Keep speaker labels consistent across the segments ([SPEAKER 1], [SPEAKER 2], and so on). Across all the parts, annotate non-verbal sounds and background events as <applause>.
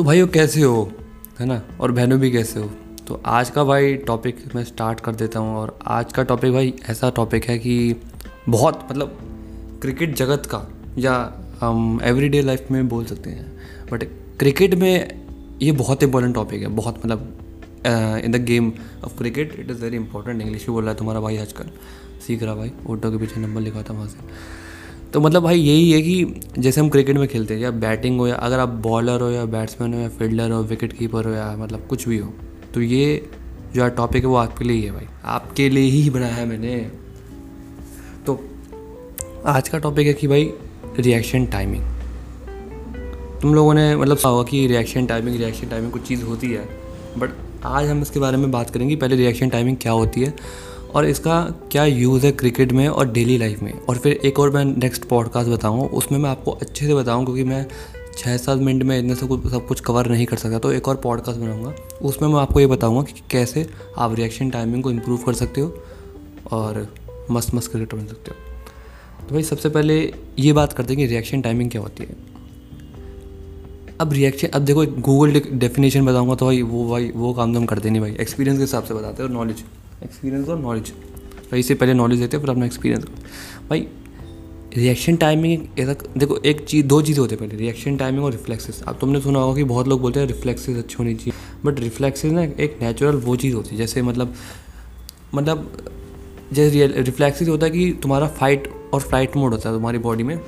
[SPEAKER 1] तो भाइयों कैसे हो? है ना? और बहनों भी कैसे हो? तो आज का भाई टॉपिक मैं स्टार्ट कर देता हूँ और आज का टॉपिक भाई ऐसा टॉपिक है कि बहुत मतलब क्रिकेट जगत का या हम एवरीडे लाइफ में बोल सकते हैं। बट क्रिकेट में ये बहुत इंपॉर्टेंट टॉपिक है, बहुत मतलब in the game of cricket it is very important English भी बोल रहा है तुम्हारा भाई आजकल। सीख रहा भाई ऑटो के पीछे नंबर लिखा था वहाँ से। तो मतलब भाई यही है कि जैसे हम क्रिकेट में खेलते हैं, या बैटिंग हो या अगर आप बॉलर हो या बैट्समैन हो या फील्डर हो विकेट कीपर हो या मतलब कुछ भी हो तो ये जो टॉपिक है वो आपके लिए ही है भाई। आपके लिए ही बनाया है मैंने। तो आज का टॉपिक है कि भाई रिएक्शन टाइमिंग तुम लोगों ने मतलब होगा कि रिएक्शन टाइमिंग रिएक्शन टाइमिंग कुछ चीज़ होती है बट आज हम इसके बारे में बात करेंगे पहले रिएक्शन टाइमिंग क्या होती है और इसका क्या यूज़ है क्रिकेट में और डेली लाइफ में? और फिर एक और मैं नेक्स्ट पॉडकास्ट बताऊँगा उसमें मैं आपको अच्छे से बताऊँ, क्योंकि मैं छः सात मिनट में इतने से कुछ, सब कुछ कवर नहीं कर सकता तो एक और पॉडकास्ट बनाऊँगा। उसमें मैं आपको ये बताऊँगा कि कैसे आप रिएक्शन टाइमिंग को इम्प्रूव कर सकते हो और मस्त मस्त क्रिकेटर बन सकते हो। तो भाई, सबसे पहले ये बात करते हैं कि रिएक्शन टाइमिंग क्या होती है। अब रिएक्शन अब देखो गूगल डेफिनेशन बताऊँगा तो भाई, वो भाई, वो काम तो हम करते नहीं भाई। एक्सपीरियंस के हिसाब से बताते हैं और नॉलेज एक्सपीरियंस और नॉलेज भाई से पहले नॉलेज देते हैं फिर अपना एक्सपीरियंस भाई रिएक्शन टाइमिंग ऐसा देखो, एक चीज़, दो चीज़ें होती है पहले रिएक्शन टाइमिंग और रिफ्लेक्सेस अब तुमने सुना होगा कि बहुत लोग बोलते हैं रिफ्लेक्सेस अच्छी होनी चाहिए। बट रिफ्लेक्सेस ना एक नेचुरल वो चीज़ होती है, जैसे मतलब मतलब जैसे रिफ्लेक्सेस होता है कि तुम्हारा फाइट और फ़्लाइट मोड होता है तुम्हारी बॉडी में।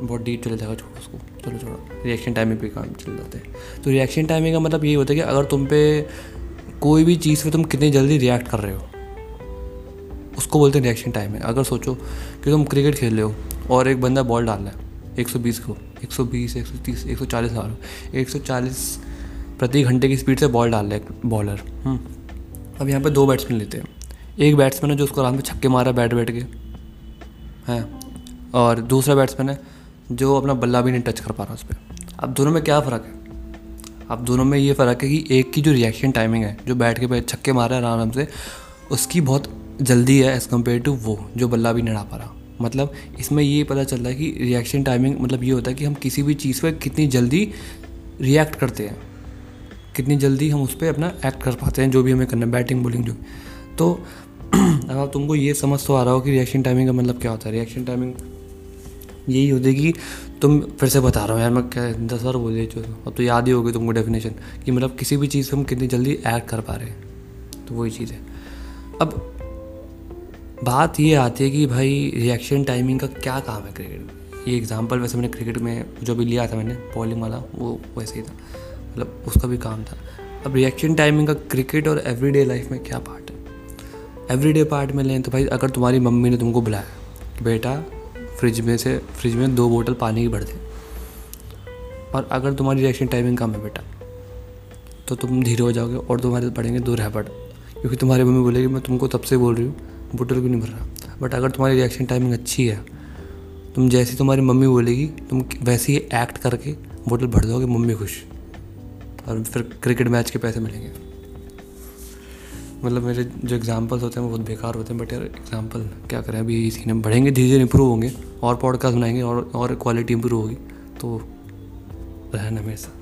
[SPEAKER 1] बहुत डीप चले जाएगा छोड़ो उसको, चलो छोड़ो। रिएक्शन टाइमिंग पे काम चल जाते हैं। तो रिएक्शन टाइमिंग का मतलब ये होता है कि अगर तुम पे कोई भी चीज़ पे तुम कितनी जल्दी रिएक्ट कर रहे हो। उसको बोलते हैं रिएक्शन टाइम है। अगर सोचो कि तुम क्रिकेट खेल रहे हो और एक बंदा बॉल डाल रहा है 120 को 120 130 140 आ रहा 140 प्रति घंटे की स्पीड से बॉल डाल रहा है बॉलर हम्म। अब यहाँ पर दो बैट्समैन लेते हैं। एक बैट्समैन है जो उसको आराम से छक्के मारा बैट बैठ के। हैं। और दूसरा बैट्समैन है जो अपना बल्ला भी नहीं टच कर पा रहा उस पर अब दोनों में क्या फ़र्क है? अब दोनों में ये फ़र्क है कि एक की जो रिएक्शन टाइमिंग है, जो बैठ के छक्के मार रहा है आराम से, उसकी बहुत जल्दी है एज़ कंपेयर टू वो, जो बल्ला भी नहीं पा रहा। मतलब इसमें ये पता चल रहा है कि रिएक्शन टाइमिंग मतलब ये होता है कि हम किसी भी चीज़ पर कितनी जल्दी रिएक्ट करते हैं। कितनी जल्दी हम उस पर अपना एक्ट कर पाते हैं, जो भी हमें करना है बैटिंग बॉलिंग जो तो <clears throat> अब तुमको ये समझ तो आ रहा हो कि रिएक्शन टाइमिंग का मतलब क्या होता है। रिएक्शन टाइमिंग यही होती है कि तुम फिर से बता रहा हूँ यार, मैं क्या दस बार बोल रही अब तो याद ही होगी तुमको डेफिनेशन कि मतलब किसी भी चीज़ पर हम कितनी जल्दी एक्ट कर पा रहे हैं। तो वही चीज़ है। अब बात ये आती है कि भाई रिएक्शन टाइमिंग का क्या काम है क्रिकेट में? ये एग्ज़ाम्पल वैसे मैंने क्रिकेट में जो भी लिया था मैंने बॉलिंग वाला, वो वैसे ही था। मतलब उसका भी काम था। अब रिएक्शन टाइमिंग का क्रिकेट और एवरीडे लाइफ में क्या पार्ट है? एवरीडे पार्ट में लें तो भाई अगर तुम्हारी मम्मी ने तुमको बुलाया बेटा फ्रिज में से, फ्रिज में दो बोतल पानी की भर दे और अगर तुम्हारी रिएक्शन टाइमिंग कम है बेटा तो तुम धीरे हो जाओगे और तुम्हारे पढ़ेंगे दो रह पड़ क्योंकि तुम्हारी मम्मी बोलेगी, मैं तुमको तब से बोल रही हूँ, बोतल क्यों नहीं भर रहा? बट अगर तुम्हारी रिएक्शन टाइमिंग अच्छी है, तुम जैसी तुम्हारी मम्मी बोलेगी, तुम वैसे ही एक्ट करके बोतल भर दोगे, मम्मी खुश। और फिर क्रिकेट मैच के पैसे मिलेंगे। मतलब मेरे जो एग्जांपल्स होते हैं वो बहुत बेकार होते हैं बट यार एग्जांपल क्या करें? अभी इसी ने बढ़ेंगे धीरे धीरे इंप्रूव होंगे और पॉडकास्ट बनाएँगे और और क्वालिटी इंप्रूव होगी। तो रहना साथ।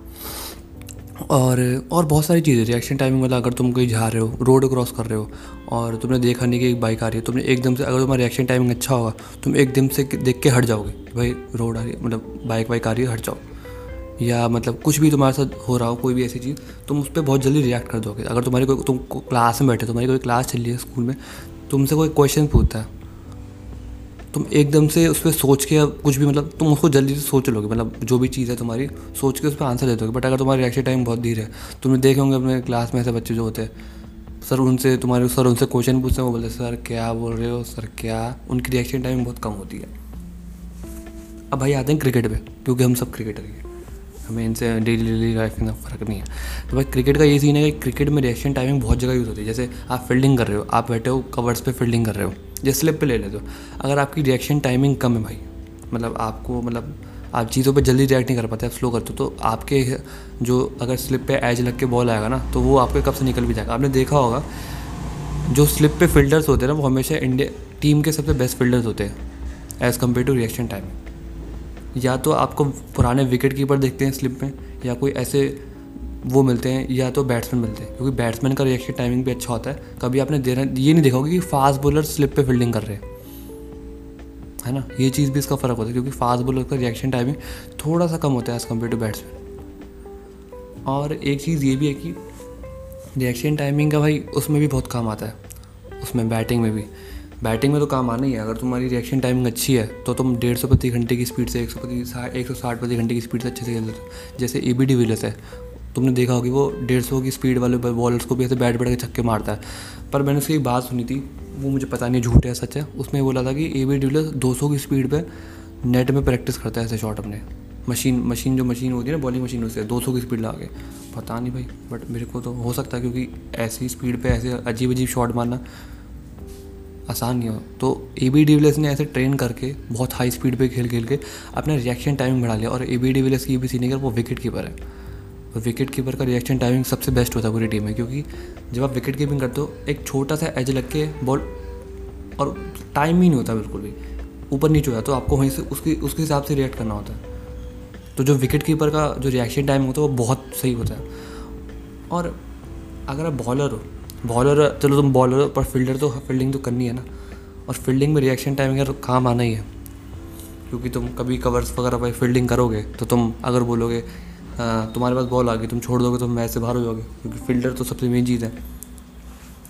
[SPEAKER 1] और और बहुत सारी चीज़ें रिएक्शन टाइमिंग मतलब अगर तुम कहीं जा रहे हो रोड क्रॉस कर रहे हो और तुमने देखा नहीं कि एक बाइक आ रही है, तुमने एकदम से, अगर तुम्हारा रिएक्शन टाइमिंग अच्छा होगा, तुम एकदम से देख के हट जाओगे, भाई रोड आ रही है मतलब बाइक वाइक आ रही है, हट जाओ। या मतलब कुछ भी तुम्हारे साथ हो रहा हो, कोई भी ऐसी चीज़, तुम उस पर बहुत जल्दी रिएक्ट कर दोगे। अगर तुम्हारी कोई, तुम क्लास में बैठे, तुम्हारी कोई क्लास चल रही है स्कूल में, तुमसे कोई क्वेश्चन पूछता है, तुम एकदम से उस पर सोच के कुछ भी मतलब तुम उसको जल्दी से सोच लोगे। मतलब जो भी चीज़ है तुम्हारी, सोच के उस पर आंसर दे दोगे। बट अगर तुम्हारी रिएक्शन टाइम बहुत धीरे है, तुमने देखे होंगे अपने क्लास में ऐसे बच्चे जो होते हैं, सर उनसे, तुम्हारे, सर उनसे क्वेश्चन पूछते हैं, वो बोलते सर, क्या बोल रहे हो? सर, क्या? उनकी रिएक्शन टाइम बहुत कम होती है। अब भाई आते हैं क्रिकेट पे, क्योंकि हम सब क्रिकेटर हैं। हमें इनसे डेली डेली लाइफ में फ़र्क नहीं है। तो भाई क्रिकेट का ये सीन है कि क्रिकेट में रिएक्शन टाइमिंग बहुत जगह यूज़ होती है। जैसे आप फील्डिंग कर रहे हो, आप बैठे हो कवर्स पे फील्डिंग कर रहे हो, जैसे स्लिप पे ले लेते हो। अगर आपकी रिएक्शन टाइमिंग कम है भाई मतलब आपको मतलब आप चीज़ों पे जल्दी रिएक्ट नहीं कर पाते, आप स्लो करते हो तो आपके जो अगर स्लिप पे एज लग के बॉल आएगा ना तो वो आपके कब से निकल भी जाएगा। आपने देखा होगा, जो स्लिप पे फील्डर्स होते हैं ना, वो हमेशा इंडिया टीम के सबसे बेस्ट फील्डर्स होते हैं as compare to reaction time या तो आपको पुराने विकेट कीपर देखते हैं स्लिप में, या कोई ऐसे वो मिलते हैं, या तो बैट्समैन मिलते हैं, क्योंकि बैट्समैन का रिएक्शन टाइमिंग भी अच्छा होता है। कभी आपने देना, ये नहीं देखा होगा कि फास्ट बॉलर स्लिप पे फील्डिंग कर रहे हैं। है ना? ये चीज़ भी इसका फ़र्क होता है, क्योंकि फास्ट बॉलर का रिएक्शन टाइमिंग थोड़ा सा कम होता है एज़ कंपेयर टू बैट्समैन और एक चीज़ ये भी है कि रिएक्शन टाइमिंग का भाई, उसमें भी बहुत काम आता है, उसमें बैटिंग में भी। बैटिंग में तो काम आना ही है। अगर तुम्हारी रिएक्शन टाइमिंग अच्छी है तो तुम डेढ़ सौ प्रति घंटे की स्पीड से, एक सौ प्रति एक सौ साठ प्रति घंटे की स्पीड से अच्छे से खेल लेते हो। जैसे ए बी डी डिविलियर्स है, तुमने देखा होगी वो डेढ़ सौ की स्पीड वाले बॉलर्स को भी ऐसे बैट बैठ के छक्के मारता है। पर मैंने उसकी बात सुनी थी, वो मुझे पता नहीं, झूठ है, सच है। उसमें बोला था कि ए बी डी डिविलियर्स दो सौ की स्पीड पर नेट में प्रैक्टिस करता है ऐसे शॉट अपने। मशीन मशीन जो मशीन होती है ना बॉलिंग मशीन उससे, दो सौ की स्पीड लगा के। पता नहीं भाई बट मेरे को तो हो सकता है क्योंकि ऐसी स्पीड पे ऐसे अजीब अजीब शॉट मारना आसान नहीं हो। तो ए बी डिविलियर्स ने ऐसे ट्रेन करके, बहुत हाई स्पीड पे खेल खेल के, अपना रिएक्शन टाइमिंग बढ़ा लिया। और ए बी डिविलियर्स की भी सीनियर वो विकेट कीपर है। और विकेट कीपर का रिएक्शन टाइमिंग सबसे बेस्ट होता है पूरी टीम में, क्योंकि जब आप विकेट कीपिंग करते हो, एक छोटा सा एज लग के बॉल और टाइम ही नहीं होता बिल्कुल भी। ऊपर नीचे होता तो आपको वहीं से उसके उसके हिसाब से रिएक्ट करना होता है। तो जो विकेट कीपर का जो रिएक्शन टाइम होता है, वो बहुत सही होता है। और अगर आप बॉलर हो बॉलर चलो तुम बॉलर हो पर फील्डर तो फील्डिंग तो करनी है ना। और फील्डिंग में रिएक्शन टाइम अगर काम आना ही है। क्योंकि तुम कभी कवर्स वगैरह पर फील्डिंग करोगे तो तुम अगर बोलोगे तुम्हारे पास बॉल आ गई, तुम छोड़ दोगे तो मैच से बाहर हो जाओगे क्योंकि फील्डर तो सबसे मेन चीज़ है।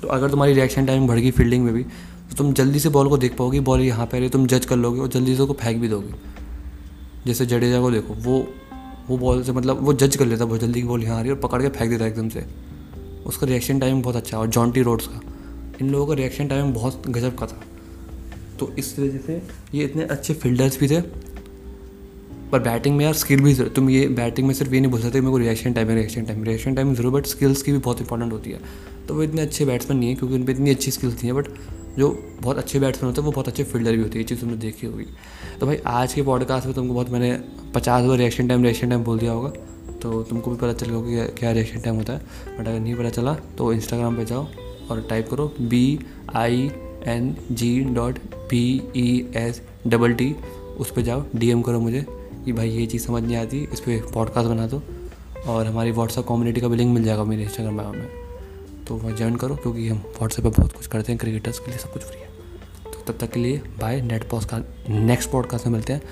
[SPEAKER 1] तो अगर तुम्हारी रिएक्शन टाइम बढ़ गई फील्डिंग में भी तो तुम जल्दी से बॉल को देख पाओगे बॉल यहाँ पे रही तुम जज कर लोगे और जल्दी से उसको फेंक भी दोगे। जैसे जडेजा को देखो, वो वो बॉल से मतलब वो जज कर लेता बहुत जल्दी की बॉल यहाँ आ रही है और पकड़ के फेंक देता है एकदम से। उसका रिएक्शन टाइम बहुत अच्छा और जॉन्टी रोड्स का। इन लोगों का रिएक्शन टाइम बहुत गजब का था। तो इस वजह से ये इतने अच्छे फील्डर्स भी थे। पर बैटिंग में यार स्किल भी तुम ये बैटिंग में सिर्फ़ ये नहीं बोल सकते मेरे को रिएक्शन टाइम है रिएक्शन टाइम रिएक्शन टाइम ज़रूर बट स्किल्स की भी बहुत इंपॉर्टेंट होती है। तो वो इतने अच्छे बैट्समैन नहीं है क्योंकि उन पर इतनी अच्छी स्किल्स है बट जो बहुत अच्छे बैट्समैन होते हैं, वो बहुत अच्छे फील्डर भी होती है। ये चीज़ तुमने देखी होगी। तो भाई, आज के पॉडकास्ट में तुमको बहुत मैंने पचास बार रिएक्शन टाइम रिएक्शन टाइम बोल दिया होगा। तो तुमको भी पता चल गया कि क्या रिएक्शन टाइम होता है। बट अगर नहीं पता चला तो इंस्टाग्राम पे जाओ और टाइप करो B I N G dot P E S double T उस पर जाओ डी एम करो मुझे कि भाई ये चीज़ समझ नहीं आती, इस पर पॉडकास्ट बना दो। और हमारी व्हाट्सअप कम्युनिटी का भी लिंक मिल जाएगा मेरे इंस्टाग्राम अकाउंट में। तो वह ज्वाइन करो, क्योंकि हम व्हाट्सएप पर बहुत कुछ करते हैं क्रिकेटर्स के लिए सब कुछ फ्री है। तो तब तक के लिए bye net podcast next podcast में मिलते हैं।